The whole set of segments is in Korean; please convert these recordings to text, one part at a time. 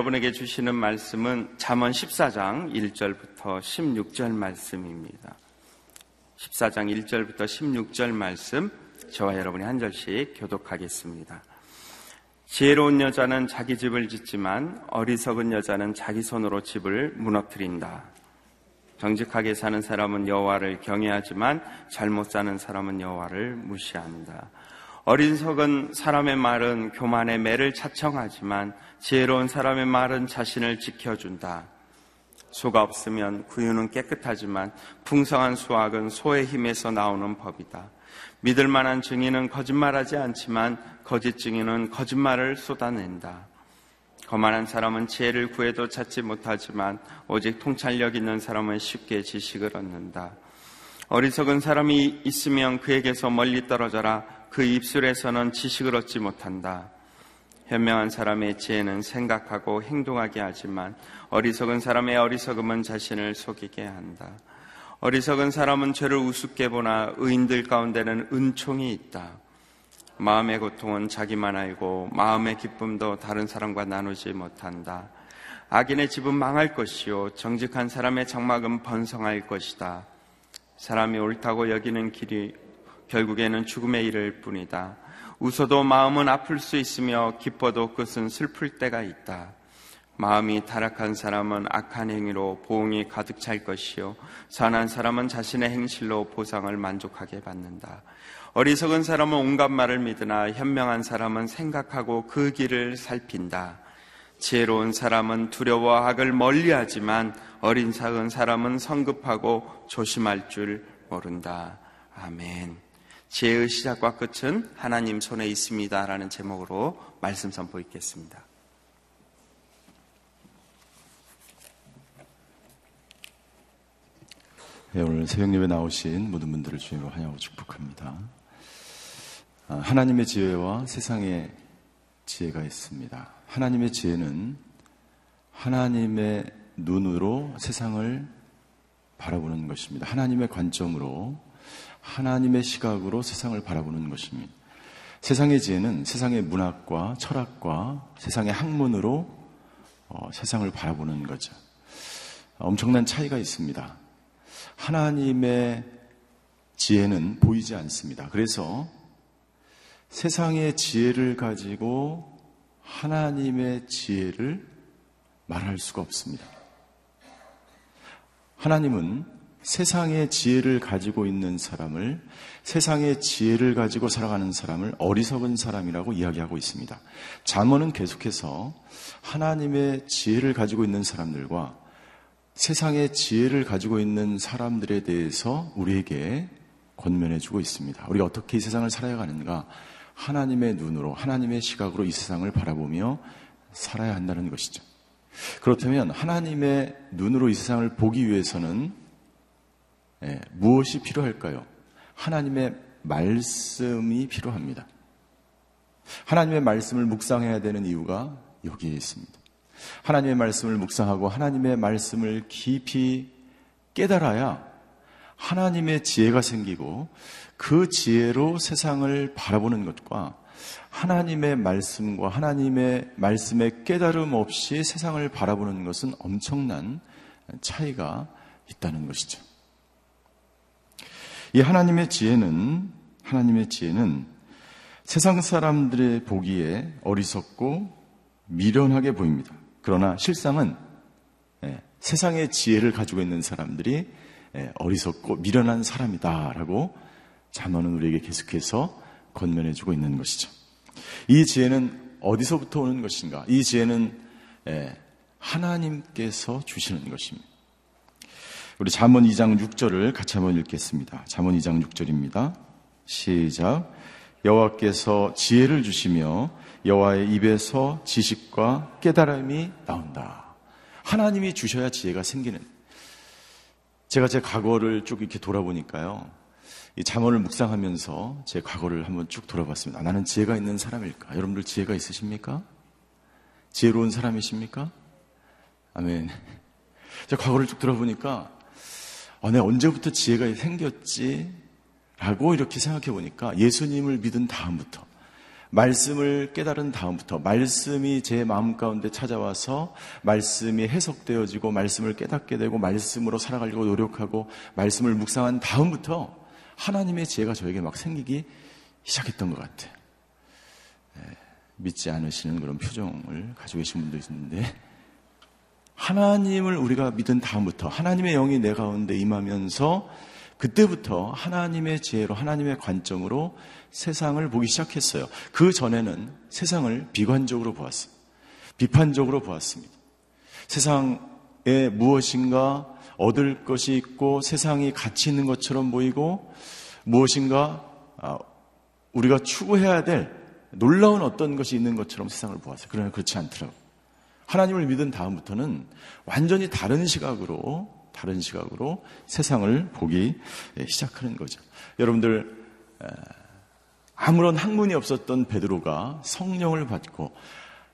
여러분에게 주시는 말씀은 잠언 14장 1절부터 16절 말씀입니다. 14장 1절부터 16절 말씀 저와 여러분이 한 절씩 교독하겠습니다. 지혜로운 여자는 자기 집을 짓지만 어리석은 여자는 자기 손으로 집을 무너뜨린다. 정직하게 사는 사람은 여호와를 경외하지만 잘못 사는 사람은 여호와를 무시한다. 어린 석은 사람의 말은 교만의 매를 차청하지만 지혜로운 사람의 말은 자신을 지켜준다. 소가 없으면 구유는 깨끗하지만 풍성한 수확은 소의 힘에서 나오는 법이다. 믿을 만한 증인은 거짓말하지 않지만 거짓 증인은 거짓말을 쏟아낸다. 거만한 사람은 지혜를 구해도 찾지 못하지만 오직 통찰력 있는 사람은 쉽게 지식을 얻는다. 어리석은 사람이 있으면 그에게서 멀리 떨어져라. 그 입술에서는 지식을 얻지 못한다. 현명한 사람의 지혜는 생각하고 행동하게 하지만 어리석은 사람의 어리석음은 자신을 속이게 한다. 어리석은 사람은 죄를 우습게 보나 의인들 가운데는 은총이 있다. 마음의 고통은 자기만 알고 마음의 기쁨도 다른 사람과 나누지 못한다. 악인의 집은 망할 것이요 정직한 사람의 장막은 번성할 것이다. 사람이 옳다고 여기는 길이 결국에는 죽음의 일을 뿐이다. 웃어도 마음은 아플 수 있으며 기뻐도 그것은 슬플 때가 있다. 마음이 타락한 사람은 악한 행위로 보응이 가득 찰 것이요. 선한 사람은 자신의 행실로 보상을 만족하게 받는다. 어리석은 사람은 온갖 말을 믿으나 현명한 사람은 생각하고 그 길을 살핀다. 지혜로운 사람은 두려워 악을 멀리 하지만 어린 작은 사람은 성급하고 조심할 줄 모른다. 아멘. 지혜의 시작과 끝은 하나님 손에 있습니다. 라는 제목으로 말씀 선포했겠습니다. 네, 오늘 새벽 예배 나오신 모든 분들을 주님으로 환영하고 축복합니다. 아, 하나님의 지혜와 세상의 지혜가 있습니다. 하나님의 지혜는 하나님의 눈으로 세상을 바라보는 것입니다. 하나님의 관점으로 하나님의 시각으로 세상을 바라보는 것입니다. 세상의 지혜는 세상의 문학과 철학과 세상의 학문으로 어, 세상을 바라보는 거죠. 엄청난 차이가 있습니다. 하나님의 지혜는 보이지 않습니다. 그래서 세상의 지혜를 가지고 하나님의 지혜를 말할 수가 없습니다. 하나님은 세상의 지혜를 가지고 있는 사람을 세상의 지혜를 가지고 살아가는 사람을 어리석은 사람이라고 이야기하고 있습니다. 잠언은 계속해서 하나님의 지혜를 가지고 있는 사람들과 세상의 지혜를 가지고 있는 사람들에 대해서 우리에게 권면해 주고 있습니다. 우리가 어떻게 이 세상을 살아야 하는가? 하나님의 눈으로, 하나님의 시각으로 이 세상을 바라보며 살아야 한다는 것이죠. 그렇다면 하나님의 눈으로 이 세상을 보기 위해서는 예, 무엇이 필요할까요? 하나님의 말씀이 필요합니다. 하나님의 말씀을 묵상해야 되는 이유가 여기에 있습니다. 하나님의 말씀을 묵상하고 하나님의 말씀을 깊이 깨달아야 하나님의 지혜가 생기고 그 지혜로 세상을 바라보는 것과 하나님의 말씀과 하나님의 말씀의 깨달음 없이 세상을 바라보는 것은 엄청난 차이가 있다는 것이죠. 이 하나님의 지혜는 하나님의 지혜는 세상 사람들의 보기에 어리석고 미련하게 보입니다. 그러나 실상은 예, 세상의 지혜를 가지고 있는 사람들이 예, 어리석고 미련한 사람이다라고 자언은 우리에게 계속해서 건면해주고 있는 것이죠. 이 지혜는 어디서부터 오는 것인가? 이 지혜는 예, 하나님께서 주시는 것입니다. 우리 잠언 2장 6절을 같이 한번 읽겠습니다. 잠언 2장 6절입니다. 시작. 여호와께서 지혜를 주시며 여호와의 입에서 지식과 깨달음이 나온다. 하나님이 주셔야 지혜가 생기는. 제가 제 과거를 쭉 이렇게 돌아보니까요. 이 잠언을 묵상하면서 제 과거를 한번 쭉 돌아봤습니다. 나는 지혜가 있는 사람일까? 여러분들 지혜가 있으십니까? 지혜로운 사람이십니까? 아멘. 제 과거를 쭉 돌아보니까 아, 내가 언제부터 지혜가 생겼지? 라고 이렇게 생각해 보니까 예수님을 믿은 다음부터 말씀을 깨달은 다음부터 말씀이 제 마음 가운데 찾아와서 말씀이 해석되어지고 말씀을 깨닫게 되고 말씀으로 살아가려고 노력하고 말씀을 묵상한 다음부터 하나님의 지혜가 저에게 막 생기기 시작했던 것 같아요. 네, 믿지 않으시는 그런 표정을 가지고 계신 분도 있는데 하나님을 우리가 믿은 다음부터 하나님의 영이 내 가운데 임하면서 그때부터 하나님의 지혜로 하나님의 관점으로 세상을 보기 시작했어요. 그 전에는 세상을 비관적으로 보았어요. 비판적으로 보았습니다. 세상에 무엇인가 얻을 것이 있고 세상이 가치 있는 것처럼 보이고 무엇인가 아, 우리가 추구해야 될 놀라운 어떤 것이 있는 것처럼 세상을 보았어요. 그러나 그렇지 않더라고요. 하나님을 믿은 다음부터는 완전히 다른 시각으로 다른 시각으로 세상을 보기 시작하는 거죠. 여러분들 아무런 학문이 없었던 베드로가 성령을 받고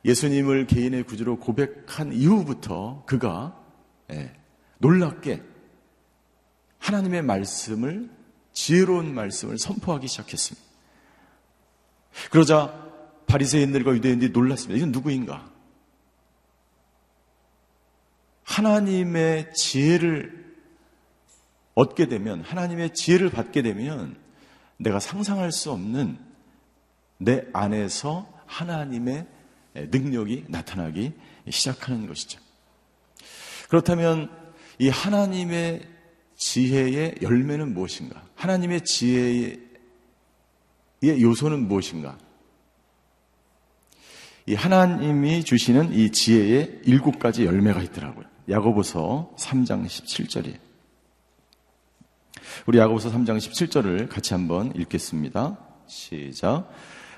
예수님을 개인의 구주로 고백한 이후부터 그가 놀랍게 하나님의 말씀을 지혜로운 말씀을 선포하기 시작했습니다. 그러자 바리새인들과 유대인들이 놀랐습니다. 이건 누구인가? 하나님의 지혜를 얻게 되면, 하나님의 지혜를 받게 되면 내가 상상할 수 없는 내 안에서 하나님의 능력이 나타나기 시작하는 것이죠. 그렇다면 이 하나님의 지혜의 열매는 무엇인가? 하나님의 지혜의 요소는 무엇인가? 이 하나님이 주시는 이 지혜의 일곱 가지 열매가 있더라고요. 야고보서 3장 17절이에요. 우리 야고보서 3장 17절을 같이 한번 읽겠습니다. 시작.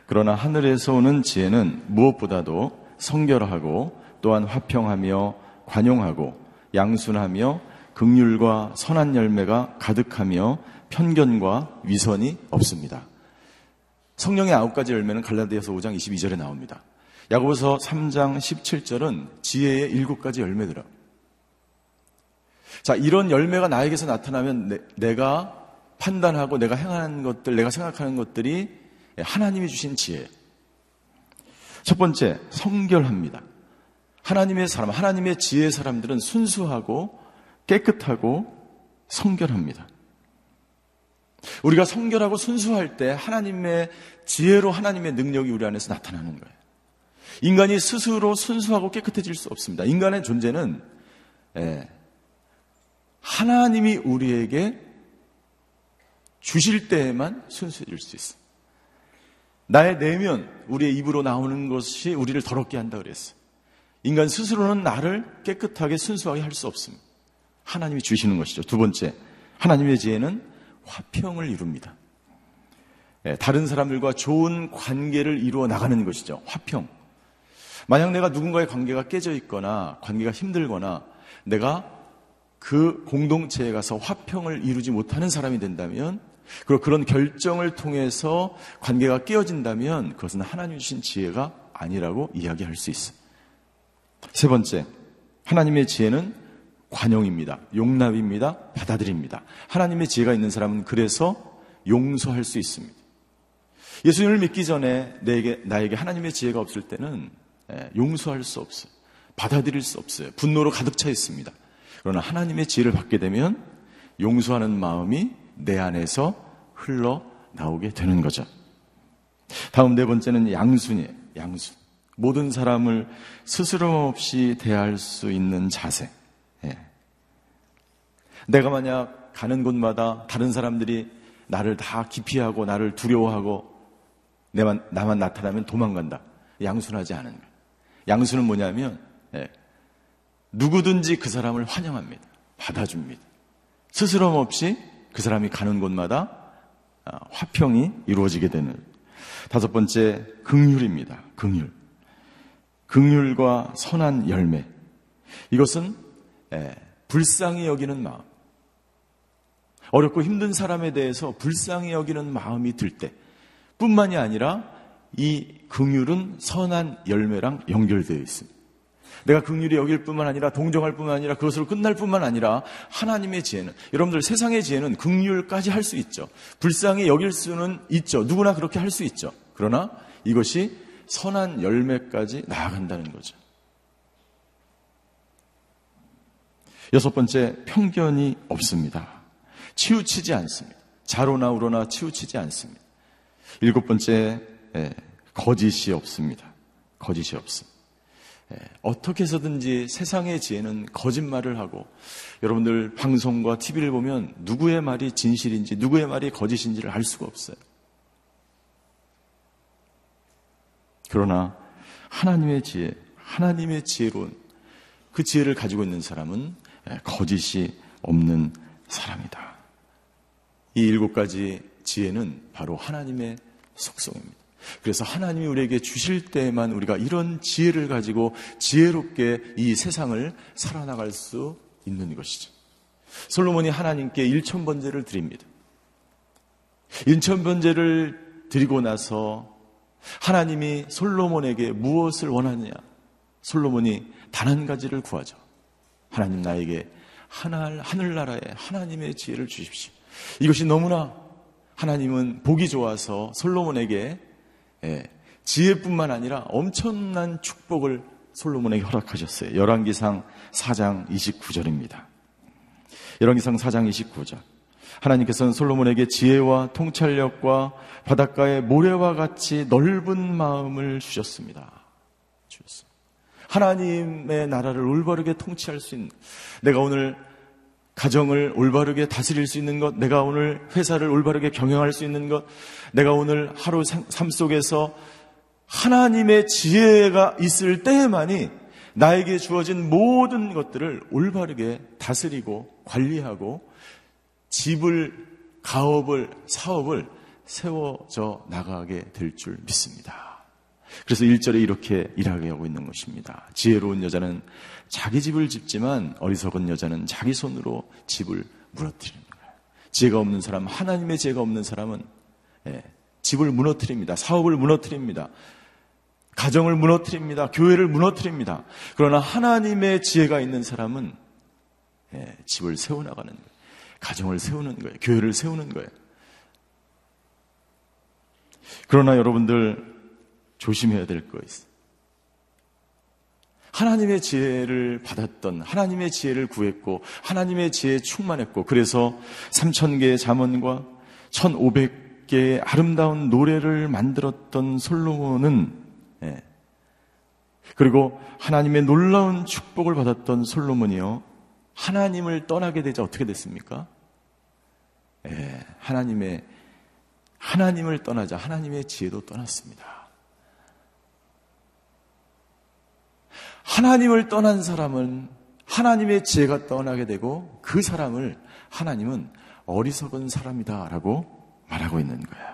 그러나 하늘에서 오는 지혜는 무엇보다도 성결하고 또한 화평하며 관용하고 양순하며 극률과 선한 열매가 가득하며 편견과 위선이 없습니다. 성령의 아홉 가지 열매는 갈라디아서 5장 22절에 나옵니다. 야고보서 3장 17절은 지혜의 일곱 가지 열매더라. 자, 이런 열매가 나에게서 나타나면 내, 가 판단하고 내가 행하는 것들, 내가 생각하는 것들이 하나님이 주신 지혜. 첫 번째, 성결합니다. 하나님의 사람, 하나님의 지혜의 사람들은 순수하고 깨끗하고 성결합니다. 우리가 성결하고 순수할 때 하나님의 지혜로 하나님의 능력이 우리 안에서 나타나는 거예요. 인간이 스스로 순수하고 깨끗해질 수 없습니다. 인간의 존재는 예, 하나님이 우리에게 주실 때에만 순수해질 수 있어. 나의 내면, 우리의 입으로 나오는 것이 우리를 더럽게 한다 그랬어. 인간 스스로는 나를 깨끗하게 순수하게 할 수 없습니다. 하나님이 주시는 것이죠. 두 번째, 하나님의 지혜는 화평을 이룹니다. 예, 다른 사람들과 좋은 관계를 이루어 나가는 것이죠. 화평. 만약 내가 누군가의 관계가 깨져 있거나 관계가 힘들거나 내가 그 공동체에 가서 화평을 이루지 못하는 사람이 된다면 그리고 그런 결정을 통해서 관계가 깨어진다면 그것은 하나님 주신 지혜가 아니라고 이야기할 수 있어요. 세 번째, 하나님의 지혜는 관용입니다. 용납입니다. 받아들입니다. 하나님의 지혜가 있는 사람은 그래서 용서할 수 있습니다. 예수님을 믿기 전에 내게, 나에게 하나님의 지혜가 없을 때는 예, 용서할 수 없어요. 받아들일 수 없어요. 분노로 가득 차 있습니다. 그러나 하나님의 지혜를 받게 되면 용서하는 마음이 내 안에서 흘러 나오게 되는 거죠. 다음 네 번째는 양순이에요. 양순. 모든 사람을 스스럼 없이 대할 수 있는 자세. 예. 내가 만약 가는 곳마다 다른 사람들이 나를 다 기피하고 나를 두려워하고 내만, 나만 나타나면 도망간다. 양순하지 않은 거예요. 양순은 뭐냐면 예. 누구든지 그 사람을 환영합니다. 받아줍니다. 스스럼 없이 그 사람이 가는 곳마다 아, 화평이 이루어지게 되는 다섯 번째 긍휼입니다. 긍휼. 긍휼과 선한 열매. 이것은 예, 불쌍히 여기는 마음. 어렵고 힘든 사람에 대해서 불쌍히 여기는 마음이 들 때, 뿐만이 아니라 이 긍휼은 선한 열매랑 연결되어 있습니다. 내가 극률이 여길 뿐만 아니라 동정할 뿐만 아니라 그것으로 끝날 뿐만 아니라 하나님의 지혜는 여러분들 세상의 지혜는 극률까지 할 수 있죠. 불쌍히 여길 수는 있죠. 누구나 그렇게 할 수 있죠. 그러나 이것이 선한 열매까지 나아간다는 거죠. 여섯 번째, 편견이 없습니다. 치우치지 않습니다. 자로나 우로나 치우치지 않습니다. 일곱 번째, 예, 거짓이 없습니다. 거짓이 없습니다. 예, 어떻게 해서든지 세상의 지혜는 거짓말을 하고 여러분들 방송과 TV를 보면 누구의 말이 진실인지 누구의 말이 거짓인지를 알 수가 없어요. 그러나 하나님의 지혜, 하나님의 지혜로운 그 지혜를 가지고 있는 사람은 예, 거짓이 없는 사람이다. 이 일곱 가지 지혜는 바로 하나님의 속성입니다. 그래서 하나님이 우리에게 주실 때에만 우리가 이런 지혜를 가지고 지혜롭게 이 세상을 살아나갈 수 있는 것이죠. 솔로몬이 하나님께 일천 번제를 드립니다. 일천 번제를 드리고 나서 하나님이 솔로몬에게 무엇을 원하느냐? 솔로몬이 단 한 가지를 구하죠. 하나님 나에게 하늘, 하늘나라에 하나님의 지혜를 주십시오. 이것이 너무나 하나님은 보기 좋아서 솔로몬에게 예, 지혜뿐만 아니라 엄청난 축복을 솔로몬에게 허락하셨어요. 열왕기상 4장 29절입니다. 열왕기상 4장 29절. 하나님께서는 솔로몬에게 지혜와 통찰력과 바닷가의 모래와 같이 넓은 마음을 주셨습니다. 주셨습니다. 하나님의 나라를 올바르게 통치할 수 있는 내가 오늘 가정을 올바르게 다스릴 수 있는 것, 내가 오늘 회사를 올바르게 경영할 수 있는 것, 내가 오늘 하루 삶 속에서 하나님의 지혜가 있을 때에만이 나에게 주어진 모든 것들을 올바르게 다스리고 관리하고 집을, 가업을, 사업을 세워져 나가게 될 줄 믿습니다. 그래서 1절에 이렇게 일하게 하고 있는 것입니다. 지혜로운 여자는 자기 집을 짓지만 어리석은 여자는 자기 손으로 집을 무너뜨리는 거예요. 지혜가 없는 사람, 하나님의 지혜가 없는 사람은 예, 집을 무너뜨립니다. 사업을 무너뜨립니다. 가정을 무너뜨립니다. 교회를 무너뜨립니다. 그러나 하나님의 지혜가 있는 사람은 예, 집을 세워나가는 거예요. 가정을 세우는 거예요. 교회를 세우는 거예요. 그러나 여러분들 조심해야 될 거 있어요. 하나님의 지혜를 받았던 하나님의 지혜를 구했고 하나님의 지혜에 충만했고 그래서 3천 개의 잠언과 1,500개의 아름다운 노래를 만들었던 솔로몬은 예. 그리고 하나님의 놀라운 축복을 받았던 솔로몬이요 하나님을 떠나게 되자 어떻게 됐습니까? 예, 하나님의 하나님을 떠나자 하나님의 지혜도 떠났습니다. 하나님을 떠난 사람은 하나님의 지혜가 떠나게 되고 그 사람을 하나님은 어리석은 사람이다라고 말하고 있는 거예요.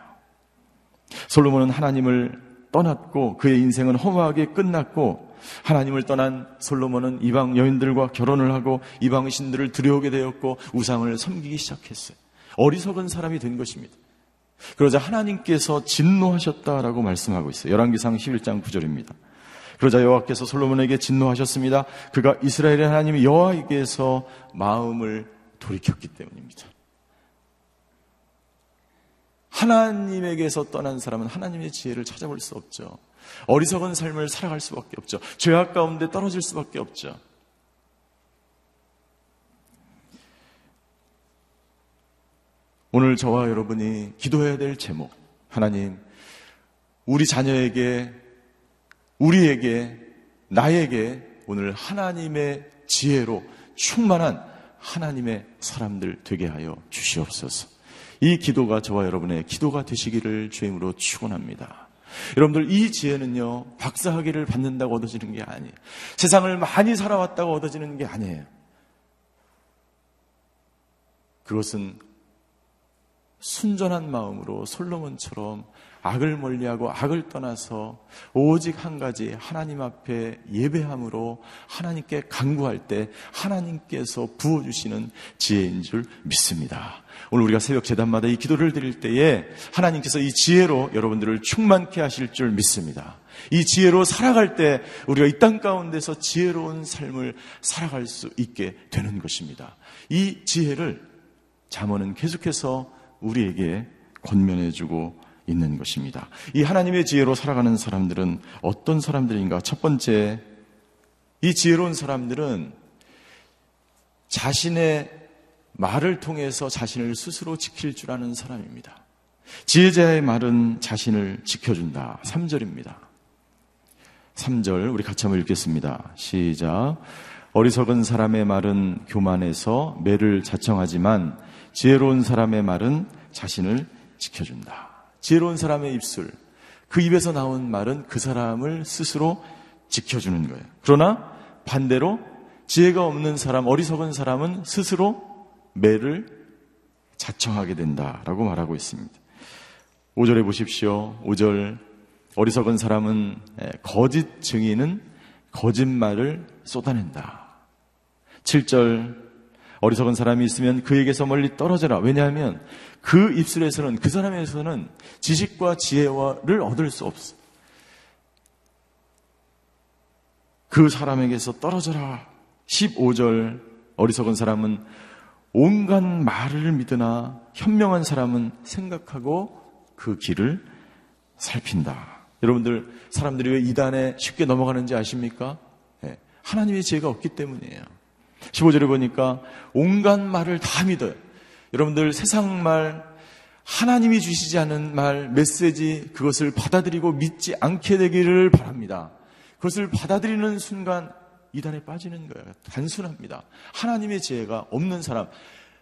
솔로몬은 하나님을 떠났고 그의 인생은 허무하게 끝났고 하나님을 떠난 솔로몬은 이방 여인들과 결혼을 하고 이방 신들을 들여오게 되었고 우상을 섬기기 시작했어요. 어리석은 사람이 된 것입니다. 그러자 하나님께서 진노하셨다라고 말씀하고 있어요. 열왕기상 11장 9절입니다. 그러자 여호와께서 솔로몬에게 진노하셨습니다. 그가 이스라엘의 하나님 여호와에게서 마음을 돌이켰기 때문입니다. 하나님에게서 떠난 사람은 하나님의 지혜를 찾아볼 수 없죠. 어리석은 삶을 살아갈 수밖에 없죠. 죄악 가운데 떨어질 수밖에 없죠. 오늘 저와 여러분이 기도해야 될 제목. 하나님, 우리 자녀에게 우리에게, 나에게 오늘 하나님의 지혜로 충만한 하나님의 사람들 되게 하여 주시옵소서. 이 기도가 저와 여러분의 기도가 되시기를 주임으로 축원합니다. 여러분들 이 지혜는요 박사학위를 받는다고 얻어지는 게 아니에요. 세상을 많이 살아왔다고 얻어지는 게 아니에요. 그것은 순전한 마음으로 솔로몬처럼 악을 멀리하고 악을 떠나서 오직 한 가지 하나님 앞에 예배함으로 하나님께 간구할 때 하나님께서 부어주시는 지혜인 줄 믿습니다. 오늘 우리가 새벽 재단마다 이 기도를 드릴 때에 하나님께서 이 지혜로 여러분들을 충만케 하실 줄 믿습니다. 이 지혜로 살아갈 때 우리가 이 땅 가운데서 지혜로운 삶을 살아갈 수 있게 되는 것입니다. 이 지혜를 잠언은 계속해서 우리에게 권면해주고 있는 것입니다. 이 하나님의 지혜로 살아가는 사람들은 어떤 사람들인가? 첫 번째, 이 지혜로운 사람들은 자신의 말을 통해서 자신을 스스로 지킬 줄 아는 사람입니다. 지혜자의 말은 자신을 지켜준다. 3절입니다. 3절 우리 같이 한번 읽겠습니다. 시작. 어리석은 사람의 말은 교만해서 매를 자청하지만 지혜로운 사람의 말은 자신을 지켜준다. 지혜로운 사람의 입술, 그 입에서 나온 말은 그 사람을 스스로 지켜주는 거예요. 그러나 반대로 지혜가 없는 사람, 어리석은 사람은 스스로 매를 자청하게 된다라고 말하고 있습니다. 5절에 보십시오. 5절 어리석은 사람은 거짓 증인은 거짓말을 쏟아낸다. 7절 어리석은 사람이 있으면 그에게서 멀리 떨어져라. 왜냐하면 그 입술에서는 그 사람에서는 지식과 지혜를 얻을 수 없어. 그 사람에게서 떨어져라. 15절 어리석은 사람은 온갖 말을 믿으나 현명한 사람은 생각하고 그 길을 살핀다. 여러분들 사람들이 왜 이단에 쉽게 넘어가는지 아십니까? 네. 하나님의 지혜가 없기 때문이에요. 15절에 보니까 온갖 말을 다 믿어요. 여러분들 세상 말, 하나님이 주시지 않은 말, 메시지, 그것을 받아들이고 믿지 않게 되기를 바랍니다. 그것을 받아들이는 순간 이단에 빠지는 거예요. 단순합니다. 하나님의 지혜가 없는 사람,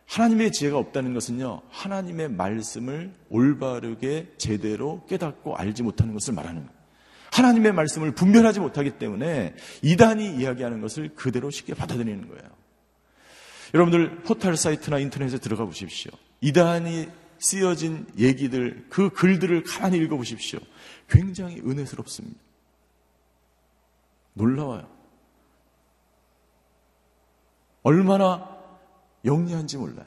하나님의 지혜가 없다는 것은요, 하나님의 말씀을 올바르게 제대로 깨닫고 알지 못하는 것을 말하는 거예요. 하나님의 말씀을 분별하지 못하기 때문에 이단이 이야기하는 것을 그대로 쉽게 받아들이는 거예요. 여러분들 포털 사이트나 인터넷에 들어가 보십시오. 이단이 쓰여진 얘기들, 그 글들을 가만히 읽어 보십시오. 굉장히 은혜스럽습니다. 놀라워요. 얼마나 영리한지 몰라요.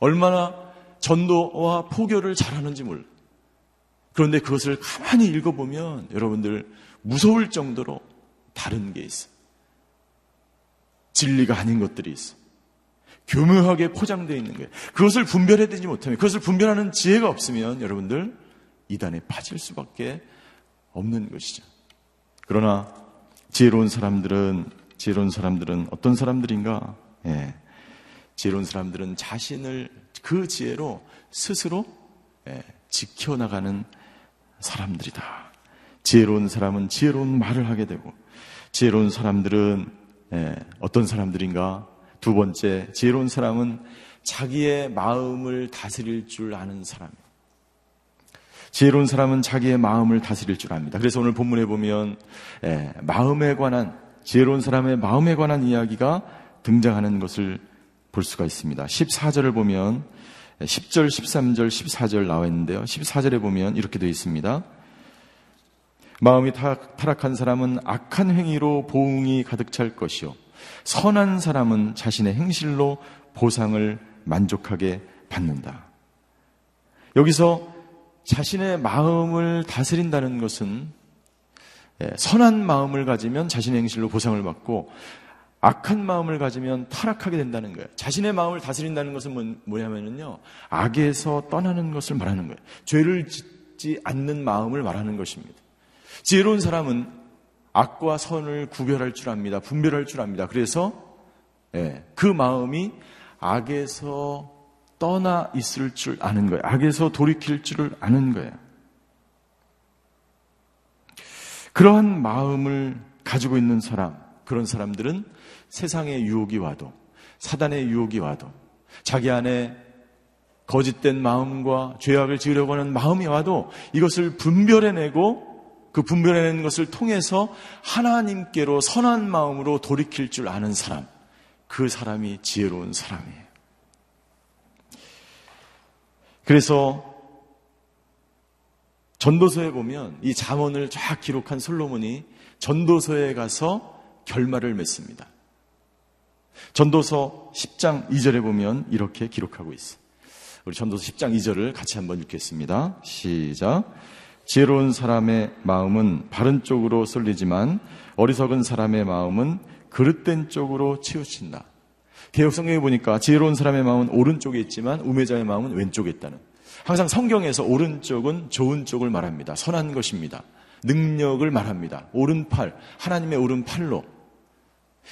얼마나 전도와 포교를 잘하는지 몰라요. 그런데 그것을 가만히 읽어보면 여러분들 무서울 정도로 다른 게 있어요. 진리가 아닌 것들이 있어. 교묘하게 포장되어 있는 거예요. 그것을 분별해내지 못하면, 그것을 분별하는 지혜가 없으면 여러분들 이단에 빠질 수밖에 없는 것이죠. 그러나 지혜로운 사람들은, 지혜로운 사람들은 어떤 사람들인가? 예. 지혜로운 사람들은 자신을 그 지혜로 스스로 예, 지켜나가는 사람들이다. 지혜로운 사람은 지혜로운 말을 하게 되고, 지혜로운 사람들은 예, 어떤 사람들인가? 두 번째, 지혜로운 사람은 자기의 마음을 다스릴 줄 아는 사람이에요. 지혜로운 사람은 자기의 마음을 다스릴 줄 압니다. 그래서 오늘 본문에 보면 예, 마음에 관한 지혜로운 사람의 마음에 관한 이야기가 등장하는 것을 볼 수가 있습니다. 14절을 보면 10절, 13절, 14절 나와 있는데요. 14절에 보면 이렇게 되어 있습니다. 마음이 타락한 사람은 악한 행위로 보응이 가득 찰 것이요. 선한 사람은 자신의 행실로 보상을 만족하게 받는다. 여기서 자신의 마음을 다스린다는 것은 예, 선한 마음을 가지면 자신의 행실로 보상을 받고 악한 마음을 가지면 타락하게 된다는 거예요. 자신의 마음을 다스린다는 것은 뭐냐면요. 악에서 떠나는 것을 말하는 거예요. 죄를 짓지 않는 마음을 말하는 것입니다. 지혜로운 사람은 악과 선을 구별할 줄 압니다. 분별할 줄 압니다. 그래서 예, 그 마음이 악에서 떠나 있을 줄 아는 거예요. 악에서 돌이킬 줄을 아는 거예요. 그러한 마음을 가지고 있는 사람, 그런 사람들은 세상의 유혹이 와도, 사단의 유혹이 와도, 자기 안에 거짓된 마음과 죄악을 지으려고 하는 마음이 와도 이것을 분별해내고 그 분별해내는 것을 통해서 하나님께로 선한 마음으로 돌이킬 줄 아는 사람, 그 사람이 지혜로운 사람이에요. 그래서 전도서에 보면 이 잠언을 쫙 기록한 솔로몬이 전도서에 가서 결말을 맺습니다. 전도서 10장 2절에 보면 이렇게 기록하고 있어요. 우리 전도서 10장 2절을 같이 한번 읽겠습니다. 시작. 지혜로운 사람의 마음은 바른 쪽으로 쏠리지만 어리석은 사람의 마음은 그릇된 쪽으로 치우친다. 개혁성경에 보니까 지혜로운 사람의 마음은 오른쪽에 있지만 우매자의 마음은 왼쪽에 있다는. 항상 성경에서 오른쪽은 좋은 쪽을 말합니다. 선한 것입니다. 능력을 말합니다. 오른팔, 하나님의 오른팔로.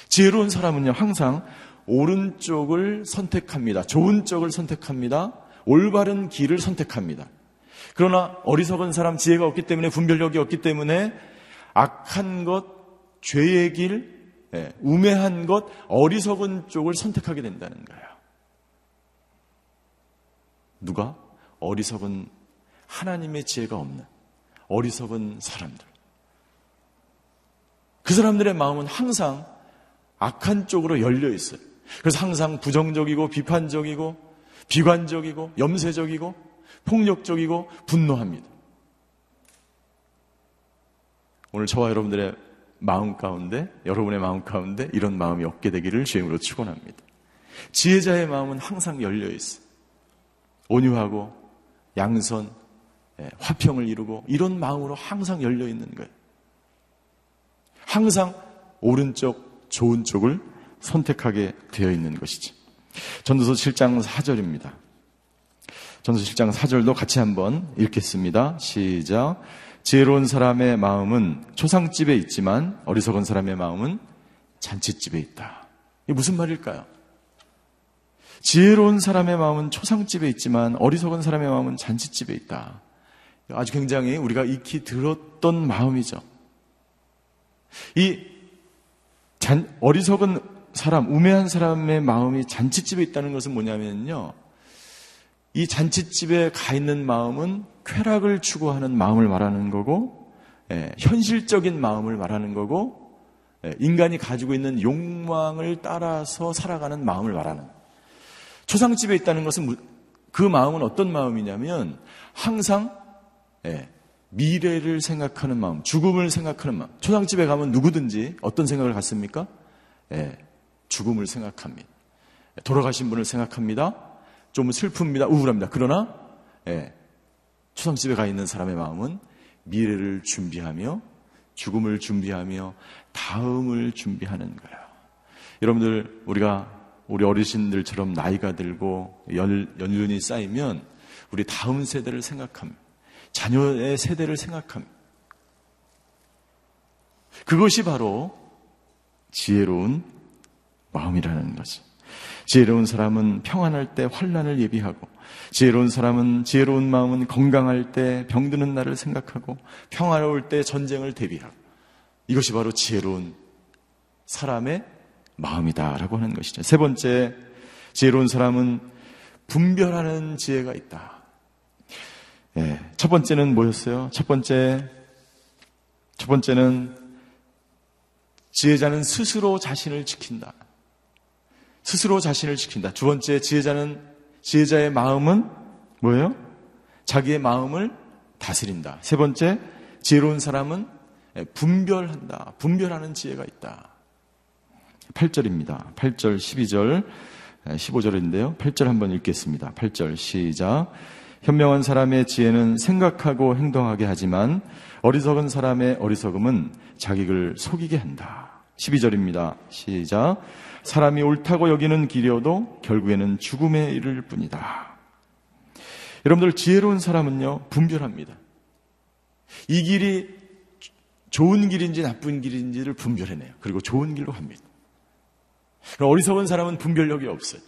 지혜로운 사람은요, 항상 오른쪽을 선택합니다. 좋은 쪽을 선택합니다. 올바른 길을 선택합니다. 그러나 어리석은 사람 지혜가 없기 때문에 분별력이 없기 때문에 악한 것, 죄의 길, 예, 우매한 것, 어리석은 쪽을 선택하게 된다는 거예요. 누가? 어리석은 하나님의 지혜가 없는 어리석은 사람들. 그 사람들의 마음은 항상 악한 쪽으로 열려 있어요. 그래서 항상 부정적이고 비판적이고 비관적이고 염세적이고 폭력적이고 분노합니다. 오늘 저와 여러분들의 마음 가운데, 여러분의 마음 가운데 이런 마음이 없게 되기를 주임으로 축원합니다. 지혜자의 마음은 항상 열려 있어. 온유하고 양선, 예, 화평을 이루고 이런 마음으로 항상 열려 있는 거예요. 항상 오른쪽 좋은 쪽을 선택하게 되어 있는 것이지. 전도서 7장 4절입니다. 전도서 7장 4절도 같이 한번 읽겠습니다. 시작. 지혜로운 사람의 마음은 초상집에 있지만 어리석은 사람의 마음은 잔치집에 있다. 이게 무슨 말일까요? 지혜로운 사람의 마음은 초상집에 있지만 어리석은 사람의 마음은 잔치집에 있다. 아주 굉장히 우리가 익히 들었던 마음이죠. 이 잔, 어리석은 사람, 우매한 사람의 마음이 잔치집에 있다는 것은 뭐냐면요. 이 잔치집에 가 있는 마음은 쾌락을 추구하는 마음을 말하는 거고, 예, 현실적인 마음을 말하는 거고, 예, 인간이 가지고 있는 욕망을 따라서 살아가는 마음을 말하는. 초상집에 있다는 것은 그 마음은 어떤 마음이냐면 항상 예, 미래를 생각하는 마음, 죽음을 생각하는 마음. 초상집에 가면 누구든지 어떤 생각을 갖습니까? 예, 죽음을 생각합니다. 돌아가신 분을 생각합니다. 좀 슬픕니다. 우울합니다. 그러나 예, 초상집에 가 있는 사람의 마음은 미래를 준비하며 죽음을 준비하며 다음을 준비하는 거예요. 여러분들 우리가 우리 어르신들처럼 나이가 들고 연, 연륜이 쌓이면 우리 다음 세대를 생각합니다. 자녀의 세대를 생각합니다. 그것이 바로 지혜로운 마음이라는 거죠. 지혜로운 사람은 평안할 때 환란을 예비하고 지혜로운 사람은 지혜로운 마음은 건강할 때 병드는 날을 생각하고 평화로울 때 전쟁을 대비하고 이것이 바로 지혜로운 사람의 마음이다라고 하는 것이죠. 세 번째 지혜로운 사람은 분별하는 지혜가 있다. 예, 첫 번째는 뭐였어요? 첫 번째 첫 번째는 지혜자는 스스로 자신을 지킨다. 스스로 자신을 지킨다. 두 번째, 지혜자는, 지혜자의 마음은 뭐예요? 자기의 마음을 다스린다. 세 번째, 지혜로운 사람은 분별한다. 분별하는 지혜가 있다. 8절입니다. 8절, 12절, 15절인데요. 8절 한번 읽겠습니다. 8절 시작. 현명한 사람의 지혜는 생각하고 행동하게 하지만 어리석은 사람의 어리석음은 자기를 속이게 한다. 12절입니다. 시작. 사람이 옳다고 여기는 길이어도 결국에는 죽음에 이를 뿐이다. 여러분들 지혜로운 사람은요, 분별합니다. 이 길이 좋은 길인지 나쁜 길인지를 분별해내요. 그리고 좋은 길로 갑니다. 어리석은 사람은 분별력이 없어요.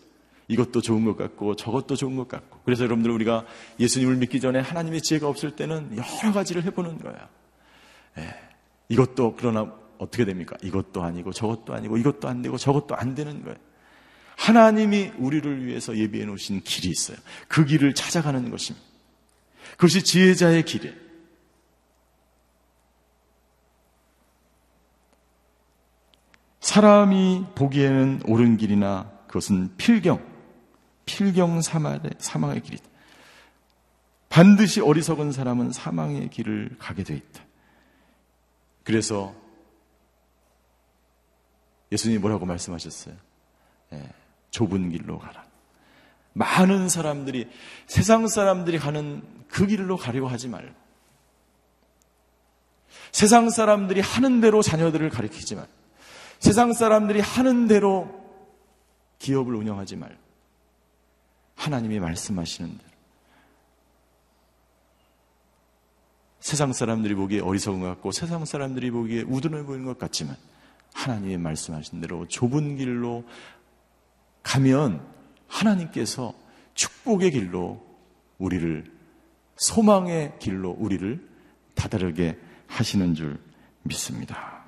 이것도 좋은 것 같고 저것도 좋은 것 같고. 그래서 여러분들 우리가 예수님을 믿기 전에 하나님의 지혜가 없을 때는 여러 가지를 해보는 거야. 예, 이것도 그러나 어떻게 됩니까? 이것도 아니고 저것도 아니고 이것도 안 되고 저것도 안 되는 거예요. 하나님이 우리를 위해서 예비해 놓으신 길이 있어요. 그 길을 찾아가는 것입니다. 그것이 지혜자의 길이에요. 사람이 보기에는 옳은 길이나 그것은 필경, 필경 사망의, 사망의 길이다. 반드시 어리석은 사람은 사망의 길을 가게 돼 있다. 그래서 예수님이 뭐라고 말씀하셨어요? 예, 좁은 길로 가라. 많은 사람들이 세상 사람들이 가는 그 길로 가려고 하지 말고 세상 사람들이 하는 대로 자녀들을 가리키지 말고 세상 사람들이 하는 대로 기업을 운영하지 말고 하나님이 말씀하시는 대로 세상 사람들이 보기에 어리석은 것 같고 세상 사람들이 보기에 우둔해 보이는 것 같지만 하나님의 말씀하신 대로 좁은 길로 가면 하나님께서 축복의 길로 우리를 소망의 길로 우리를 다다르게 하시는 줄 믿습니다.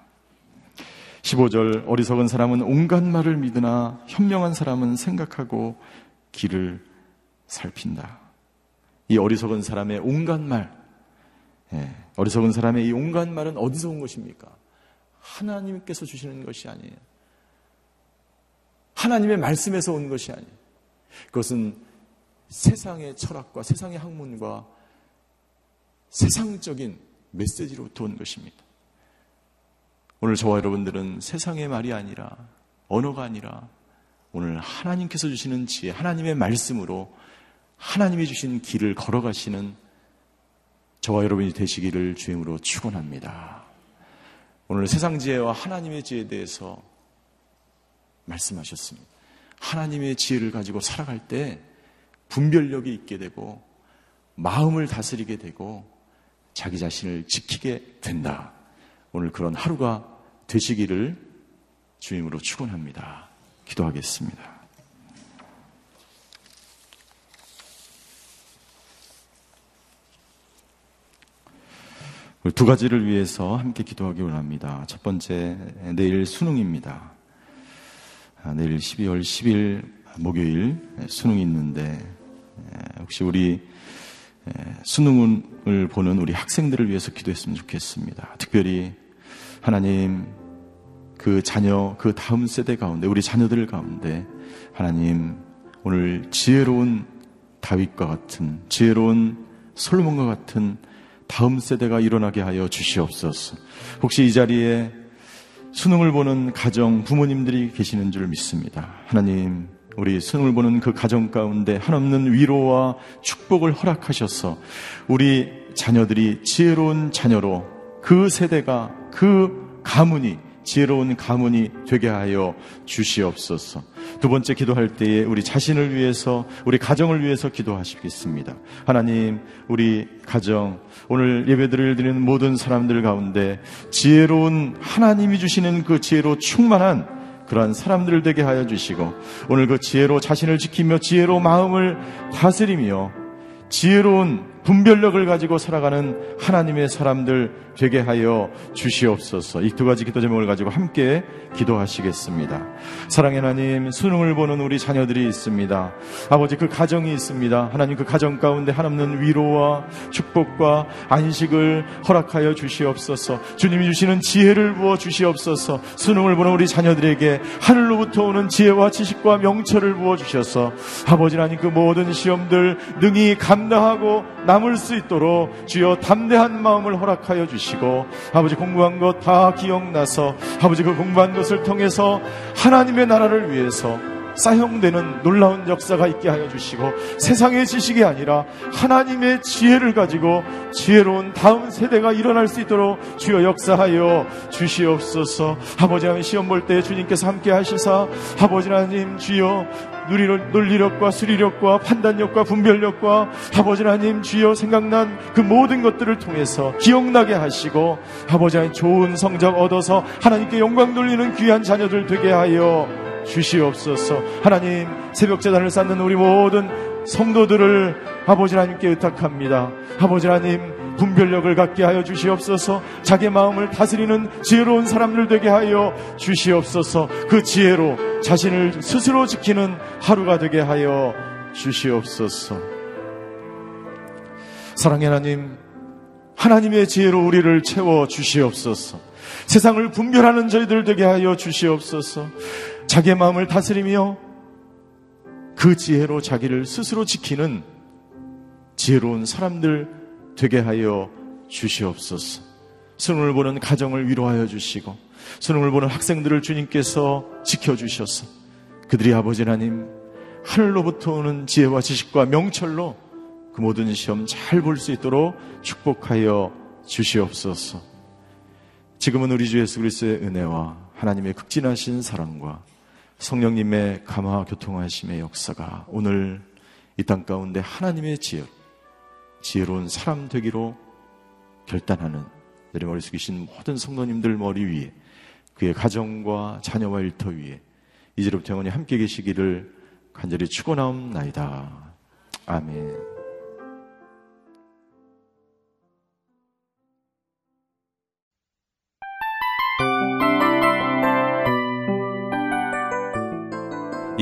15절 어리석은 사람은 온갖 말을 믿으나 현명한 사람은 생각하고 길을 살핀다. 이 어리석은 사람의 온갖 말, 예, 어리석은 사람의 이 온갖 말은 어디서 온 것입니까? 하나님께서 주시는 것이 아니에요. 하나님의 말씀에서 온 것이 아니에요. 그것은 세상의 철학과 세상의 학문과 세상적인 메시지로부터 온 것입니다. 오늘 저와 여러분들은 세상의 말이 아니라 언어가 아니라 오늘 하나님께서 주시는 지혜, 하나님의 말씀으로 하나님이 주신 길을 걸어가시는 저와 여러분이 되시기를 주임으로 축원합니다. 오늘 세상 지혜와 하나님의 지혜에 대해서 말씀하셨습니다. 하나님의 지혜를 가지고 살아갈 때 분별력이 있게 되고 마음을 다스리게 되고 자기 자신을 지키게 된다. 오늘 그런 하루가 되시기를 주임으로 축원합니다. 기도하겠습니다. 두 가지를 위해서 함께 기도하기 원합니다. 첫 번째, 내일 수능입니다. 아, 내일 12월 10일 목요일 수능이 있는데, 혹시 우리 수능을 보는 우리 학생들을 위해서 기도했으면 좋겠습니다. 특별히 하나님 그 자녀, 그 다음 세대 가운데, 우리 자녀들 가운데 하나님 오늘 지혜로운 다윗과 같은, 지혜로운 솔몬과 같은 다음 세대가 일어나게 하여 주시옵소서. 혹시 이 자리에 수능을 보는 가정, 부모님들이 계시는 줄 믿습니다. 하나님, 우리 수능을 보는 그 가정 가운데 한없는 위로와 축복을 허락하셔서 우리 자녀들이 지혜로운 자녀로 그 세대가 그 가문이 지혜로운 가문이 되게 하여 주시옵소서. 두 번째 기도할 때에 우리 자신을 위해서, 우리 가정을 위해서 기도하시겠습니다. 하나님, 우리 가정, 오늘 예배드릴 드리는 모든 사람들 가운데 지혜로운 하나님이 주시는 그 지혜로 충만한 그러한 사람들 되게 하여 주시고 오늘 그 지혜로 자신을 지키며 지혜로 마음을 다스리며 지혜로운 분별력을 가지고 살아가는 하나님의 사람들 되게 하여 주시옵소서. 이 두 가지 기도 제목을 가지고 함께 기도하시겠습니다. 사랑의 하나님, 수능을 보는 우리 자녀들이 있습니다. 아버지 그 가정이 있습니다. 하나님 그 가정 가운데 한없는 위로와 축복과 안식을 허락하여 주시옵소서. 주님이 주시는 지혜를 부어 주시옵소서. 수능을 보는 우리 자녀들에게 하늘로부터 오는 지혜와 지식과 명철을 부어 주셔서 아버지 하나님 그 모든 시험들 능히 감당하고 남을 수 있도록 주여 담대한 마음을 허락하여 주시고 아버지 공부한 것 다 기억나서 아버지 그 공부한 것을 통해서 하나님의 나라를 위해서 사용되는 놀라운 역사가 있게 하여 주시고 세상의 지식이 아니라 하나님의 지혜를 가지고 지혜로운 다음 세대가 일어날 수 있도록 주여 역사하여 주시옵소서. 아버지 하나님 시험 볼 때 주님께서 함께 하시사 아버지 하나님 주여 논리력과 수리력과 판단력과 분별력과 아버지 하나님 주여 생각난 그 모든 것들을 통해서 기억나게 하시고 아버지 하나님 좋은 성적 얻어서 하나님께 영광 돌리는 귀한 자녀들 되게 하여 주시옵소서. 하나님 새벽 재단을 쌓는 우리 모든 성도들을 아버지 하나님께 의탁합니다. 아버지 하나님 분별력을 갖게 하여 주시옵소서. 자기 마음을 다스리는 지혜로운 사람들 되게 하여 주시옵소서. 그 지혜로 자신을 스스로 지키는 하루가 되게 하여 주시옵소서. 사랑의 하나님 하나님의 지혜로 우리를 채워 주시옵소서. 세상을 분별하는 저희들 되게 하여 주시옵소서 자기의 마음을 다스리며 그 지혜로 자기를 스스로 지키는 지혜로운 사람들 되게 하여 주시옵소서. 수능을 보는 가정을 위로하여 주시고 수능을 보는 학생들을 주님께서 지켜주셔서 그들이 아버지 하나님 하늘로부터 오는 지혜와 지식과 명철로 그 모든 시험 잘 볼 수 있도록 축복하여 주시옵소서. 지금은 우리 주 예수 그리스도의 은혜와 하나님의 극진하신 사랑과 성령님의 감화 교통하심의 역사가 오늘 이 땅 가운데 하나님의 지혜, 지혜로운 사람 되기로 결단하는 내리머리 숙이신 모든 성도님들 머리 위에 그의 가정과 자녀와 일터 위에 이제부터 영원히 함께 계시기를 간절히 축원하옵나이다. 아멘.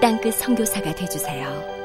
땅끝 성교사가 되주세요